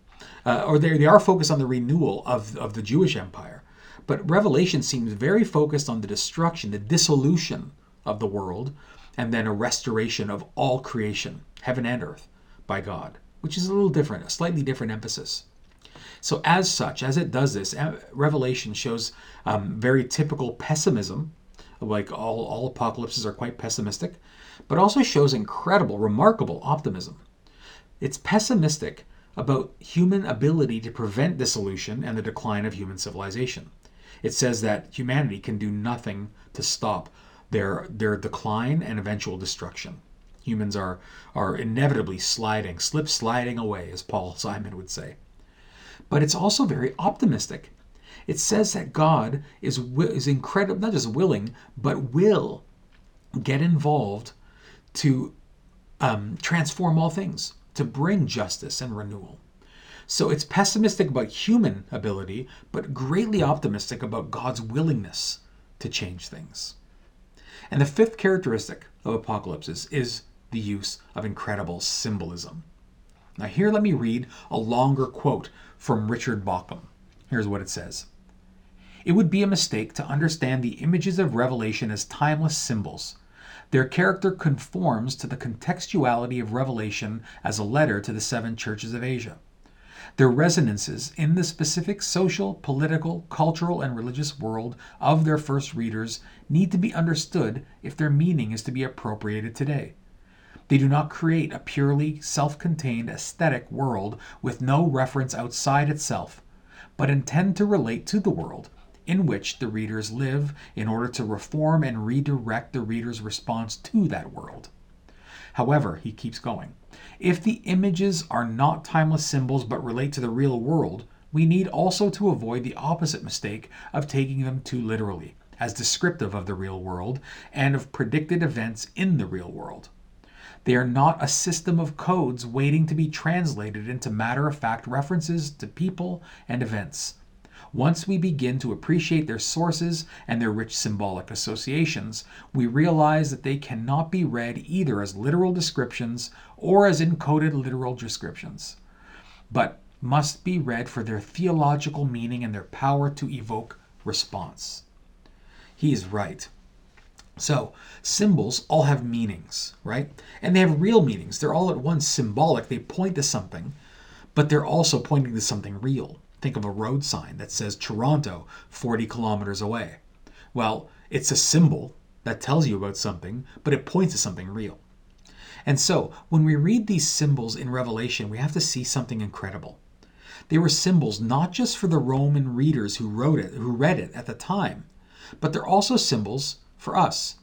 Uh, or they, they are focused on the renewal of, of the Jewish empire. But Revelation seems very focused on the destruction, the dissolution of the world, and then a restoration of all creation, heaven and earth, by God, which is a little different, a slightly different emphasis. So, as such, as it does this, Revelation shows um, very typical pessimism, like all, all apocalypses are quite pessimistic, but also shows incredible, remarkable optimism. It's pessimistic about human ability to prevent dissolution and the decline of human civilization. It says that humanity can do nothing to stop their, their decline and eventual destruction. Humans are, are inevitably sliding, slip sliding away, as Paul Simon would say but it's also very optimistic. It says that God is is incredible, not just willing, but will get involved to um, transform all things, to bring justice and renewal. So it's pessimistic about human ability, but greatly optimistic about God's willingness to change things. And the fifth characteristic of apocalypses is the use of incredible symbolism. Now, here let me read a longer quote from Richard Bauckham. Here's what it says It would be a mistake to understand the images of Revelation as timeless symbols. Their character conforms to the contextuality of Revelation as a letter to the seven churches of Asia. Their resonances in the specific social, political, cultural, and religious world of their first readers need to be understood if their meaning is to be appropriated today. They do not create a purely self contained aesthetic world with no reference outside itself, but intend to relate to the world in which the readers live in order to reform and redirect the reader's response to that world. However, he keeps going. If the images are not timeless symbols but relate to the real world, we need also to avoid the opposite mistake of taking them too literally, as descriptive of the real world and of predicted events in the real world. They are not a system of codes waiting to be translated into matter of fact references to people and events. Once we begin to appreciate their sources and their rich symbolic associations, we realize that they cannot be read either as literal descriptions or as encoded literal descriptions, but must be read for their theological meaning and their power to evoke response. He is right. So, symbols all have meanings, right? And they have real meanings. They're all at once symbolic, they point to something, but they're also pointing to something real. Think of a road sign that says Toronto, 40 kilometers away. Well, it's a symbol that tells you about something, but it points to something real. And so, when we read these symbols in Revelation, we have to see something incredible. They were symbols not just for the Roman readers who wrote it, who read it at the time, but they're also symbols for us.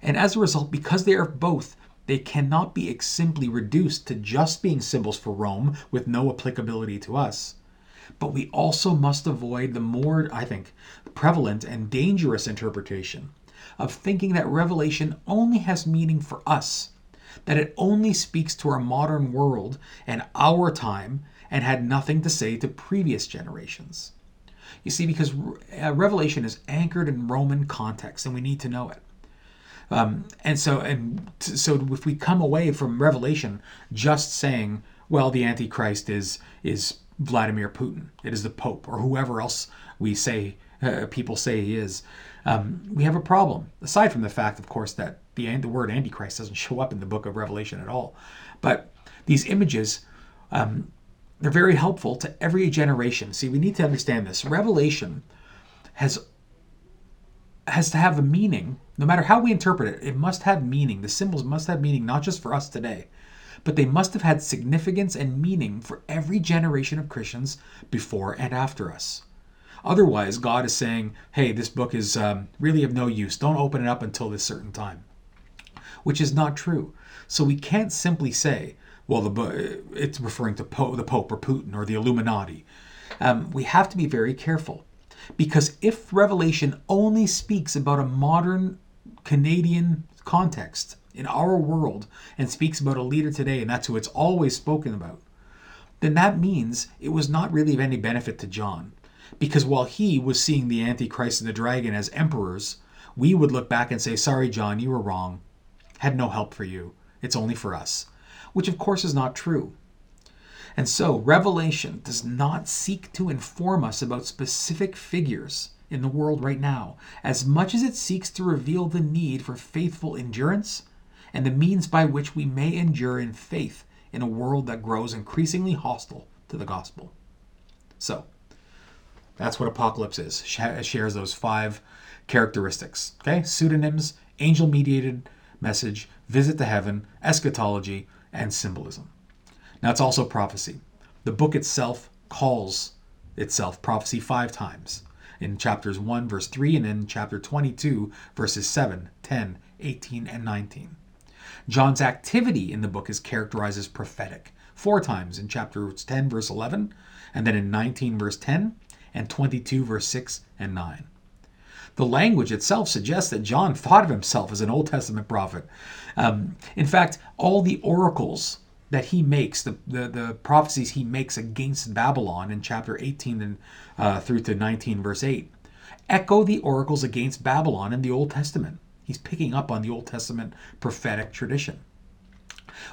And as a result, because they are both, they cannot be simply reduced to just being symbols for Rome with no applicability to us. But we also must avoid the more, I think, prevalent and dangerous interpretation of thinking that Revelation only has meaning for us, that it only speaks to our modern world and our time and had nothing to say to previous generations. You see, because uh, Revelation is anchored in Roman context, and we need to know it. Um, and so, and t- so, if we come away from Revelation just saying, "Well, the Antichrist is is Vladimir Putin, it is the Pope, or whoever else we say uh, people say he is," um, we have a problem. Aside from the fact, of course, that the the word Antichrist doesn't show up in the Book of Revelation at all, but these images. Um, they're very helpful to every generation. See, we need to understand this. Revelation has has to have a meaning. No matter how we interpret it, it must have meaning. The symbols must have meaning, not just for us today, but they must have had significance and meaning for every generation of Christians before and after us. Otherwise, God is saying, hey, this book is um, really of no use. Don't open it up until this certain time, which is not true. So we can't simply say, well, the it's referring to po- the Pope or Putin or the Illuminati. Um, we have to be very careful because if Revelation only speaks about a modern Canadian context in our world and speaks about a leader today, and that's who it's always spoken about, then that means it was not really of any benefit to John. Because while he was seeing the Antichrist and the dragon as emperors, we would look back and say, Sorry, John, you were wrong. Had no help for you. It's only for us which of course is not true. And so, Revelation does not seek to inform us about specific figures in the world right now, as much as it seeks to reveal the need for faithful endurance and the means by which we may endure in faith in a world that grows increasingly hostile to the gospel. So, that's what Apocalypse is. It shares those five characteristics. Okay? Pseudonyms, angel mediated message, visit to heaven, eschatology, and symbolism. Now, it's also prophecy. The book itself calls itself prophecy five times in chapters 1, verse 3, and in chapter 22, verses 7, 10, 18, and 19. John's activity in the book is characterized as prophetic four times in chapter 10, verse 11, and then in 19, verse 10, and 22, verse 6 and 9. The language itself suggests that John thought of himself as an Old Testament prophet. Um, in fact, all the oracles that he makes, the, the, the, prophecies he makes against Babylon in chapter 18 and uh, through to 19, verse 8, echo the oracles against Babylon in the Old Testament. He's picking up on the Old Testament prophetic tradition.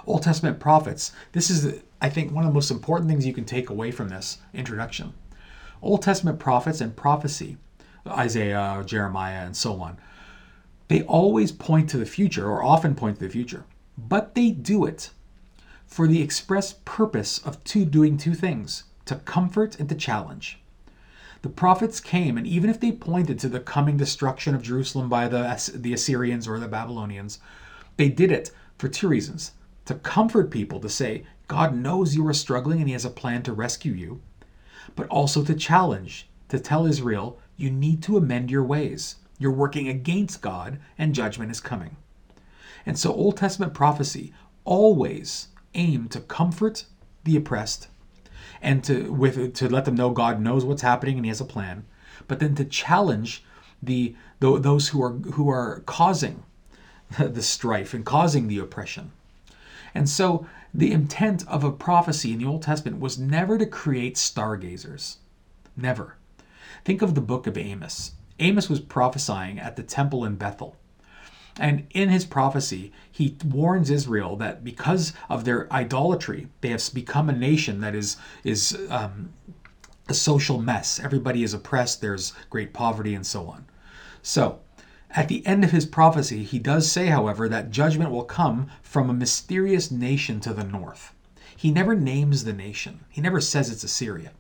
Old Testament prophets, this is, I think, one of the most important things you can take away from this introduction. Old Testament prophets and prophecy Isaiah, Jeremiah, and so on. They always point to the future, or often point to the future, but they do it for the express purpose of two, doing two things to comfort and to challenge. The prophets came, and even if they pointed to the coming destruction of Jerusalem by the, the Assyrians or the Babylonians, they did it for two reasons to comfort people, to say, God knows you are struggling and He has a plan to rescue you, but also to challenge, to tell Israel, you need to amend your ways. You're working against God, and judgment is coming. And so, Old Testament prophecy always aimed to comfort the oppressed and to with to let them know God knows what's happening and He has a plan, but then to challenge the, the those who are who are causing the strife and causing the oppression. And so the intent of a prophecy in the Old Testament was never to create stargazers. Never. Think of the book of Amos. Amos was prophesying at the temple in Bethel. And in his prophecy, he warns Israel that because of their idolatry, they have become a nation that is, is um, a social mess. Everybody is oppressed, there's great poverty, and so on. So, at the end of his prophecy, he does say, however, that judgment will come from a mysterious nation to the north. He never names the nation, he never says it's Assyria.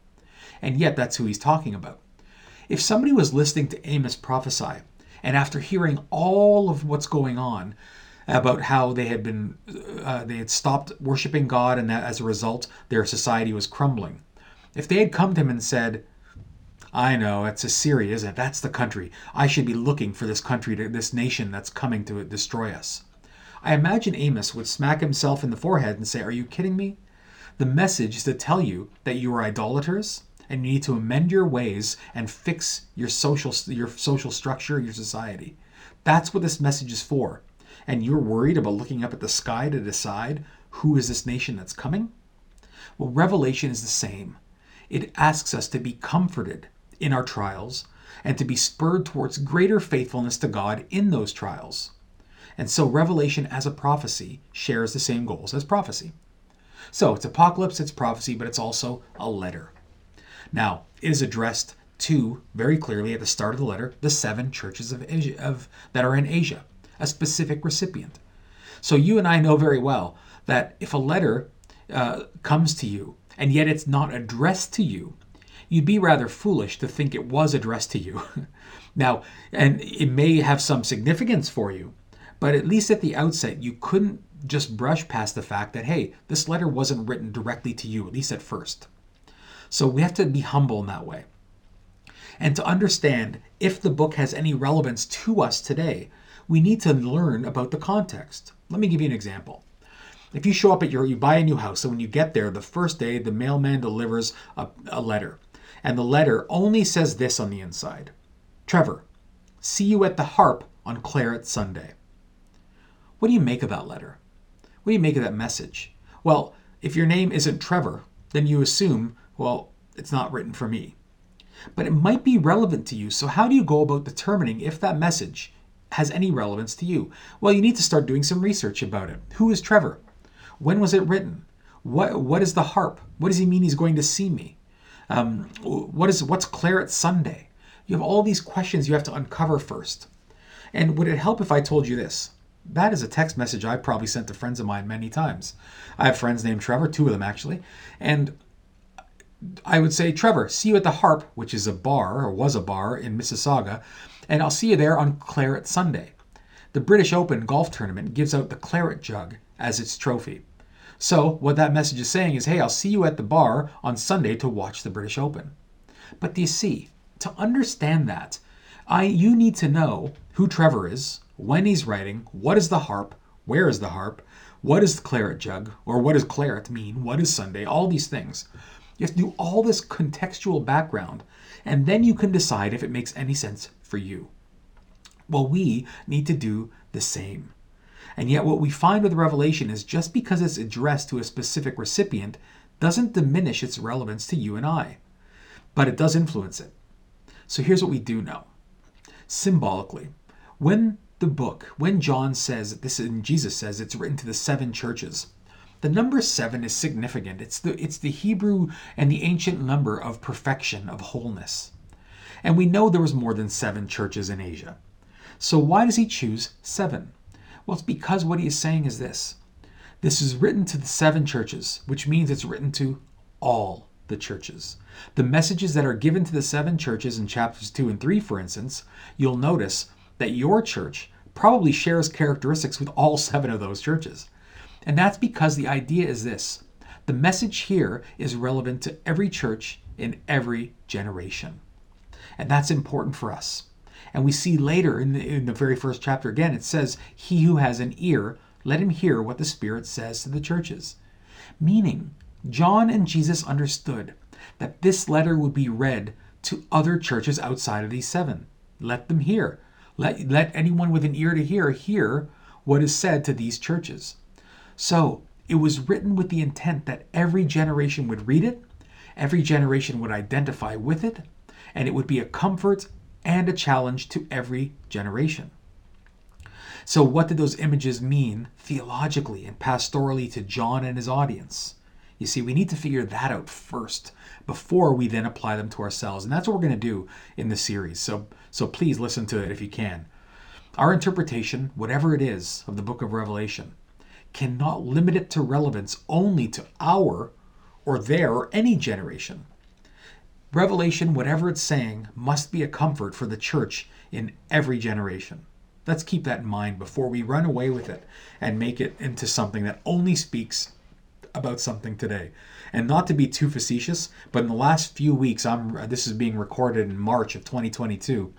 And yet, that's who he's talking about. If somebody was listening to Amos prophesy, and after hearing all of what's going on about how they had been, uh, they had stopped worshiping God, and that as a result their society was crumbling, if they had come to him and said, I know, it's Assyria, isn't it? That's the country. I should be looking for this country, to, this nation that's coming to destroy us. I imagine Amos would smack himself in the forehead and say, Are you kidding me? The message is to tell you that you are idolaters and you need to amend your ways and fix your social your social structure, your society. That's what this message is for. And you're worried about looking up at the sky to decide who is this nation that's coming? Well, Revelation is the same. It asks us to be comforted in our trials and to be spurred towards greater faithfulness to God in those trials. And so, Revelation as a prophecy shares the same goals as prophecy. So, it's apocalypse, it's prophecy, but it's also a letter. Now, it is addressed to, very clearly at the start of the letter, the seven churches of, Asia, of that are in Asia, a specific recipient. So, you and I know very well that if a letter uh, comes to you and yet it's not addressed to you, you'd be rather foolish to think it was addressed to you. now, and it may have some significance for you, but at least at the outset, you couldn't just brush past the fact that, hey, this letter wasn't written directly to you, at least at first. So we have to be humble in that way. And to understand if the book has any relevance to us today, we need to learn about the context. Let me give you an example. If you show up at your, you buy a new house, so when you get there, the first day, the mailman delivers a, a letter. And the letter only says this on the inside Trevor, see you at the harp on Claret Sunday. What do you make of that letter? What do you make of that message? Well, if your name isn't Trevor, then you assume, well, it's not written for me. But it might be relevant to you, so how do you go about determining if that message has any relevance to you? Well, you need to start doing some research about it. Who is Trevor? When was it written? What what is the harp? What does he mean he's going to see me? Um, what is what's Claret Sunday? You have all these questions you have to uncover first. And would it help if I told you this? That is a text message I've probably sent to friends of mine many times. I have friends named Trevor, two of them actually, and I would say, Trevor, see you at the Harp, which is a bar or was a bar in Mississauga, and I'll see you there on Claret Sunday. The British Open golf tournament gives out the claret jug as its trophy. So, what that message is saying is, hey, I'll see you at the bar on Sunday to watch the British Open. But do you see, to understand that, I you need to know who Trevor is, when he's writing, what is the harp, where is the harp, what is the claret jug, or what does claret mean, what is Sunday, all these things. You have to do all this contextual background, and then you can decide if it makes any sense for you. Well, we need to do the same. And yet, what we find with Revelation is just because it's addressed to a specific recipient doesn't diminish its relevance to you and I, but it does influence it. So here's what we do know. Symbolically, when the book, when John says this and Jesus says it's written to the seven churches, the number seven is significant. It's the it's the Hebrew and the ancient number of perfection, of wholeness. And we know there was more than seven churches in Asia. So why does he choose seven? Well, it's because what he is saying is this. This is written to the seven churches, which means it's written to all the churches. The messages that are given to the seven churches in chapters 2 and 3, for instance, you'll notice that your church probably shares characteristics with all seven of those churches. And that's because the idea is this the message here is relevant to every church in every generation. And that's important for us. And we see later in the, in the very first chapter again, it says, He who has an ear, let him hear what the Spirit says to the churches. Meaning, John and Jesus understood that this letter would be read to other churches outside of these seven. Let them hear. Let, let anyone with an ear to hear hear what is said to these churches. So it was written with the intent that every generation would read it, every generation would identify with it, and it would be a comfort and a challenge to every generation. So, what did those images mean theologically and pastorally to John and his audience? You see, we need to figure that out first before we then apply them to ourselves. And that's what we're going to do in this series. So, so please listen to it if you can. Our interpretation, whatever it is, of the book of Revelation cannot limit it to relevance only to our or their or any generation. Revelation, whatever it's saying, must be a comfort for the church in every generation. Let's keep that in mind before we run away with it and make it into something that only speaks about something today. And not to be too facetious, but in the last few weeks, I'm uh, this is being recorded in March of 2022.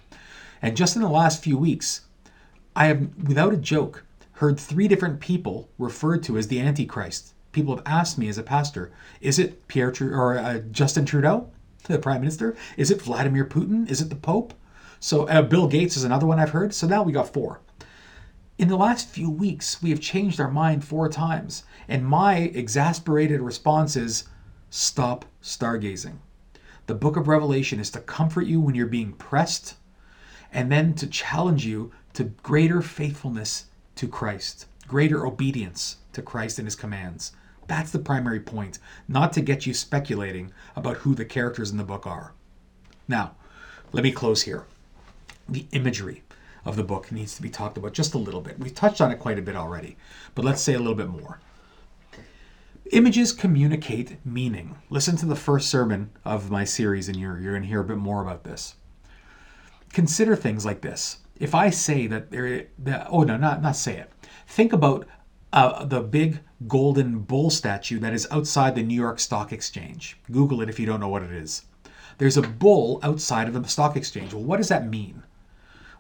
And just in the last few weeks, I have without a joke heard three different people referred to as the antichrist. People have asked me as a pastor, is it Pierre Tr- or uh, Justin Trudeau, the prime minister? Is it Vladimir Putin? Is it the pope? So uh, Bill Gates is another one I've heard. So now we got four. In the last few weeks, we have changed our mind four times, and my exasperated response is stop stargazing. The book of Revelation is to comfort you when you're being pressed, and then to challenge you to greater faithfulness to Christ, greater obedience to Christ and his commands. That's the primary point, not to get you speculating about who the characters in the book are. Now, let me close here. The imagery of the book needs to be talked about just a little bit. We've touched on it quite a bit already, but let's say a little bit more. Images communicate meaning. Listen to the first sermon of my series, and you're, you're going to hear a bit more about this. Consider things like this. If I say that there, that, oh no, not not say it. Think about uh, the big golden bull statue that is outside the New York Stock Exchange. Google it if you don't know what it is. There's a bull outside of the stock exchange. Well, what does that mean?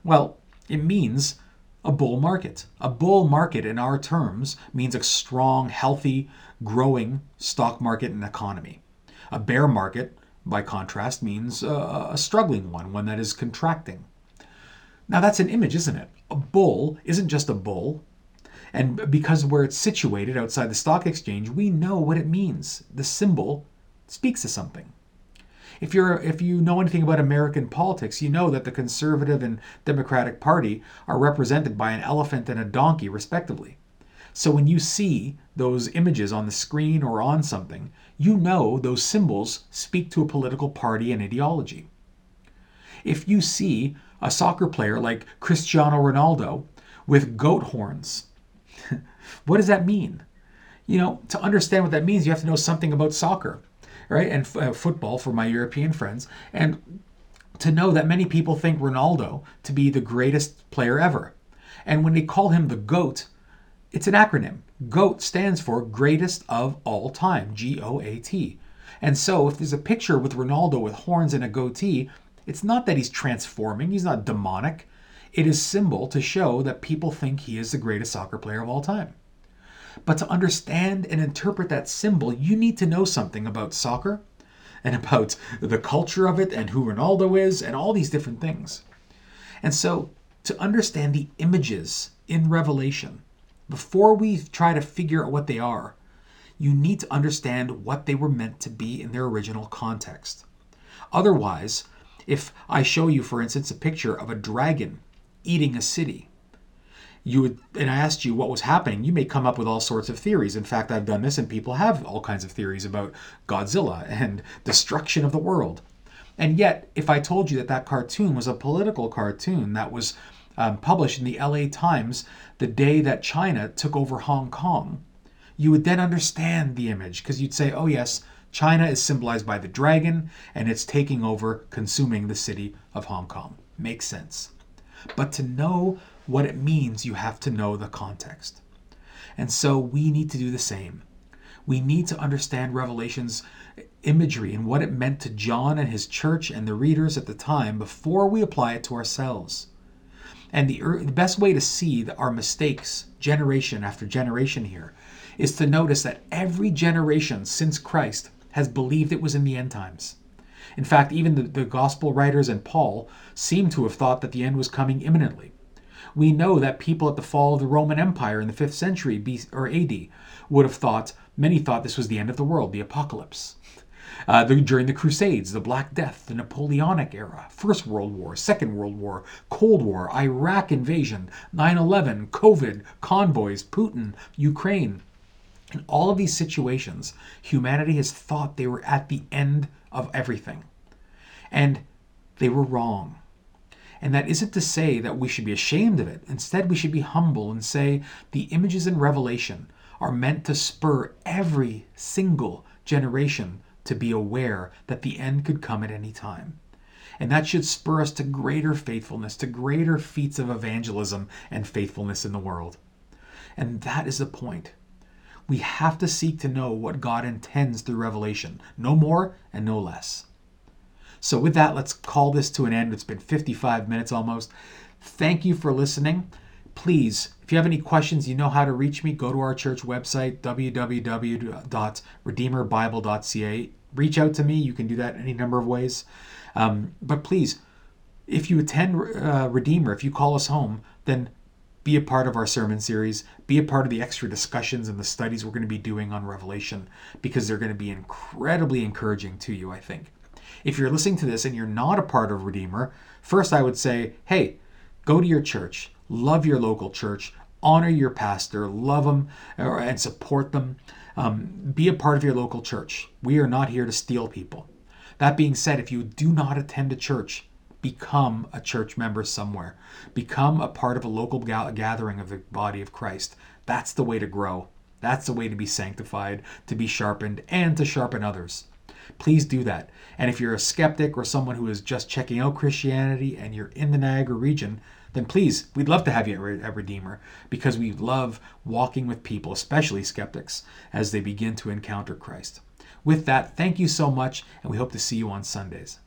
Well, it means a bull market. A bull market, in our terms, means a strong, healthy, growing stock market and economy. A bear market, by contrast, means a, a struggling one, one that is contracting. Now, that's an image, isn't it? A bull isn't just a bull. And because where it's situated outside the stock exchange, we know what it means. The symbol speaks to something. If you're if you know anything about American politics, you know that the conservative and Democratic Party are represented by an elephant and a donkey respectively. So when you see those images on the screen or on something, you know those symbols speak to a political party and ideology. If you see a soccer player like Cristiano Ronaldo with goat horns, what does that mean? You know, to understand what that means, you have to know something about soccer right? And uh, football for my European friends. And to know that many people think Ronaldo to be the greatest player ever. And when they call him the GOAT, it's an acronym. GOAT stands for greatest of all time, G O A T. And so if there's a picture with Ronaldo with horns and a goatee, it's not that he's transforming, he's not demonic. It is symbol to show that people think he is the greatest soccer player of all time. But to understand and interpret that symbol, you need to know something about soccer and about the culture of it and who Ronaldo is and all these different things. And so, to understand the images in Revelation, before we try to figure out what they are, you need to understand what they were meant to be in their original context. Otherwise, if I show you, for instance, a picture of a dragon eating a city, you would and I asked you what was happening, you may come up with all sorts of theories. In fact, I've done this and people have all kinds of theories about Godzilla and destruction of the world. And yet, if I told you that that cartoon was a political cartoon that was um, published in the LA Times the day that China took over Hong Kong, you would then understand the image because you'd say, oh, yes, China is symbolized by the dragon and it's taking over, consuming the city of Hong Kong. Makes sense. But to know what it means, you have to know the context. And so we need to do the same. We need to understand Revelation's imagery and what it meant to John and his church and the readers at the time before we apply it to ourselves. And the, the best way to see our mistakes, generation after generation, here, is to notice that every generation since Christ has believed it was in the end times. In fact, even the, the gospel writers and Paul seem to have thought that the end was coming imminently we know that people at the fall of the Roman Empire in the 5th century BC, or AD would have thought, many thought this was the end of the world, the apocalypse. Uh, the, during the Crusades, the Black Death, the Napoleonic era, First World War, Second World War, Cold War, Iraq invasion, 9 11, COVID, convoys, Putin, Ukraine. In all of these situations, humanity has thought they were at the end of everything. And they were wrong. And that isn't to say that we should be ashamed of it. Instead, we should be humble and say the images in Revelation are meant to spur every single generation to be aware that the end could come at any time. And that should spur us to greater faithfulness, to greater feats of evangelism and faithfulness in the world. And that is the point. We have to seek to know what God intends through revelation, no more and no less. So, with that, let's call this to an end. It's been 55 minutes almost. Thank you for listening. Please, if you have any questions, you know how to reach me. Go to our church website, www.redeemerbible.ca. Reach out to me. You can do that any number of ways. Um, but please, if you attend uh, Redeemer, if you call us home, then be a part of our sermon series, be a part of the extra discussions and the studies we're going to be doing on Revelation because they're going to be incredibly encouraging to you, I think. If you're listening to this and you're not a part of Redeemer, first I would say, hey, go to your church, love your local church, honor your pastor, love them and support them. Um, be a part of your local church. We are not here to steal people. That being said, if you do not attend a church, become a church member somewhere. Become a part of a local gathering of the body of Christ. That's the way to grow. That's the way to be sanctified, to be sharpened, and to sharpen others. Please do that. And if you're a skeptic or someone who is just checking out Christianity and you're in the Niagara region, then please, we'd love to have you at Redeemer because we love walking with people, especially skeptics, as they begin to encounter Christ. With that, thank you so much, and we hope to see you on Sundays.